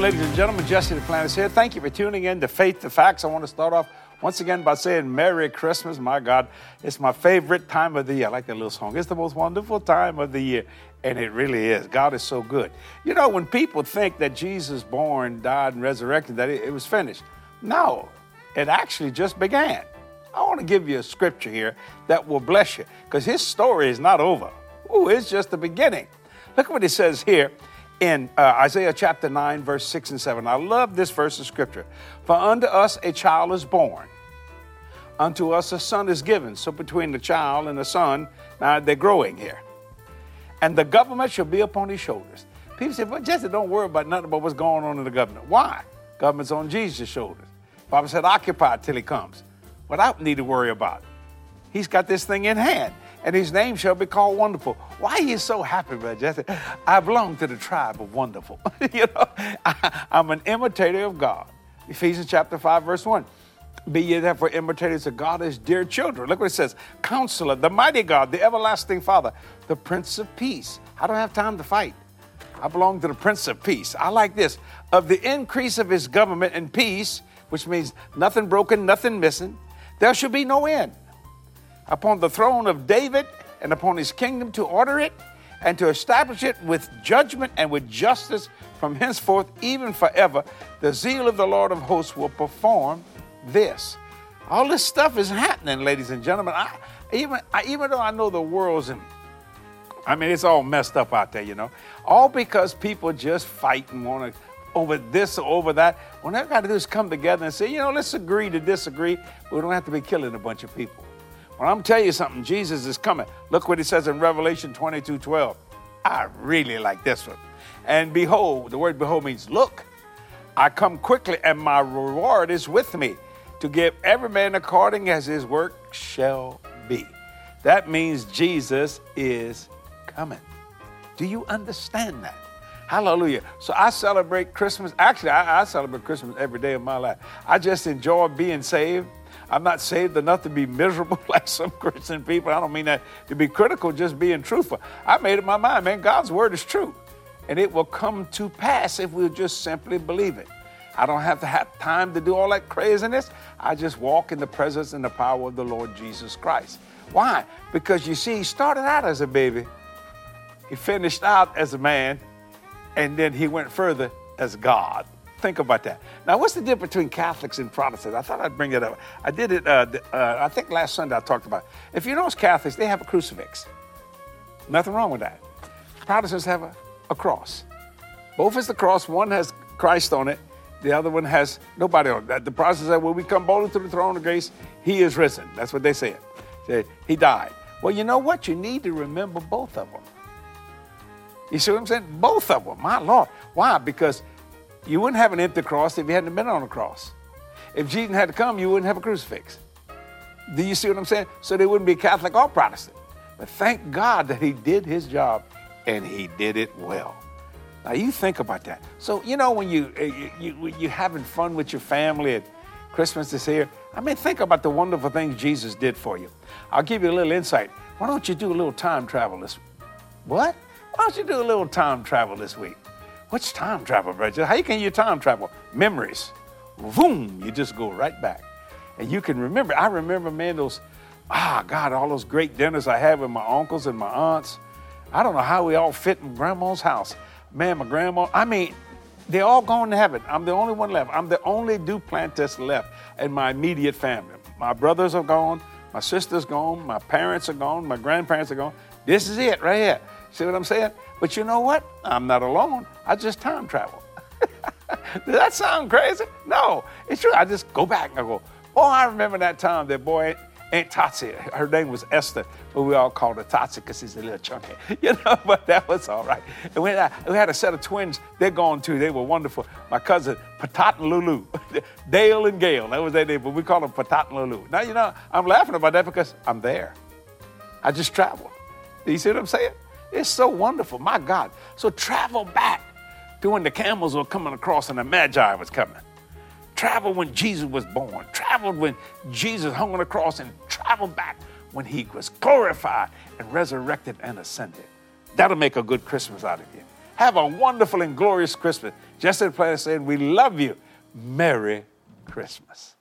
ladies and gentlemen. Jesse Duplantis here. Thank you for tuning in to Faith to Facts. I want to start off once again by saying Merry Christmas. My God, it's my favorite time of the year. I like that little song. It's the most wonderful time of the year. And it really is. God is so good. You know, when people think that Jesus born, died, and resurrected, that it, was finished. No, it actually just began. I want to give you a scripture here that will bless you because his story is not over. Ooh, it's just the beginning. Look at what he says here in uh, Isaiah chapter 9, verse 6 and 7. I love this verse of scripture. For unto us a child is born, unto us a son is given. So between the child and the son, now they're growing here. And the government shall be upon his shoulders. People say, well, Jesse, don't worry about nothing about what's going on in the government. Why? Government's on Jesus' shoulders. Bible said, occupy till he comes. What I need to worry about. He's got this thing in hand and his name shall be called Wonderful. Why are you so happy, Brother Jesse? I belong to the tribe of Wonderful. you know, I, I'm an imitator of God. Ephesians chapter 5, verse 1. Be ye therefore imitators of God as dear children. Look what it says Counselor, the mighty God, the everlasting Father, the Prince of Peace. I don't have time to fight. I belong to the Prince of Peace. I like this. Of the increase of his government and peace, which means nothing broken, nothing missing, there shall be no end upon the throne of David and upon his kingdom to order it and to establish it with judgment and with justice from henceforth, even forever. The zeal of the Lord of hosts will perform this. All this stuff is happening, ladies and gentlemen. I, even, I, even though I know the world's in, I mean, it's all messed up out there, you know, all because people just fight and want to over this or over that. When they got to do is come together and say, you know, let's agree to disagree. We don't have to be killing a bunch of people. Well, I'm telling you something, Jesus is coming. Look what he says in Revelation 22 12. I really like this one. And behold, the word behold means look, I come quickly, and my reward is with me to give every man according as his work shall be. That means Jesus is coming. Do you understand that? Hallelujah. So I celebrate Christmas. Actually, I, I, celebrate Christmas every day of my life. I just enjoy being saved. I'm not saved enough to be miserable like some Christian people. I don't mean that to be critical, just being truthful. I made up my mind, man, God's word is true. And it will come to pass if we'll just simply believe it. I don't have to have time to do all that craziness. I just walk in the presence and the power of the Lord Jesus Christ. Why? Because you see, he started out as a baby, he finished out as a man, and then he went further as God. Think about that. Now, what's the difference between Catholics and Protestants? I thought I'd bring it up. I did it, uh, uh, I think last Sunday I talked about it. If you notice Catholics, they have a crucifix. Nothing wrong with that. Protestants have a, a cross. Both is the cross. One has Christ on it. The other one has nobody on it. The Protestants say, when we come boldly to the throne of grace, he is risen. That's what they said. Say, he died. Well, you know what? You need to remember both of them. You see what I'm saying? Both of them. My Lord. Why? Because you wouldn't have an empty cross if you hadn't been on a cross. If Jesus had to come, you wouldn't have a crucifix. Do you see what I'm saying? So they wouldn't be Catholic or Protestant. But thank God that he did his job and he did it well. Now you think about that. So you know when you eh, you, you you're having fun with your family at Christmas this year. I mean, think about the wonderful things Jesus did for you. I'll give you a little insight. Why don't you do a little time travel this? What? Why don't you do a little time travel this week? What's time travel, brother? How can you time travel? Memories. Boom, you just go right back. And you can remember. I remember, man, those, ah, God, all those great dinners I had with my uncles and my aunts. I don't know how we all fit in grandma's house. Man, my grandma, I mean, they're all gone to heaven. I'm the only one left. I'm the only Duplantis left in my immediate family. My brothers are gone. My sister's gone. My parents are gone. My grandparents are gone. This is it right here. See what I'm saying? But you know what? I'm not alone. I just time travel. Does that sound crazy? No, it's true. I just go back and I go, oh, I remember that time that boy, Aunt Totsy, her name was Esther, but we all called her Totsy because she's a little chunky, you know, but that was all right. And we had, we had a set of twins, they're gone too, they were wonderful. My cousin, Patat and Lulu, Dale and Gail, that was their name, but we call them Patat and Lulu. Now, you know, I'm laughing about that because I'm there. I just traveled. Do you see what I'm saying? It's so wonderful, my God. So travel back to when the camels were coming across and the Magi was coming. Travel when Jesus was born. Traveled when Jesus hung on the cross and traveled back when he was glorified and resurrected and ascended. That'll make a good Christmas out of you. Have a wonderful and glorious Christmas. Jesse Duplantis saying, We love you. Merry Christmas.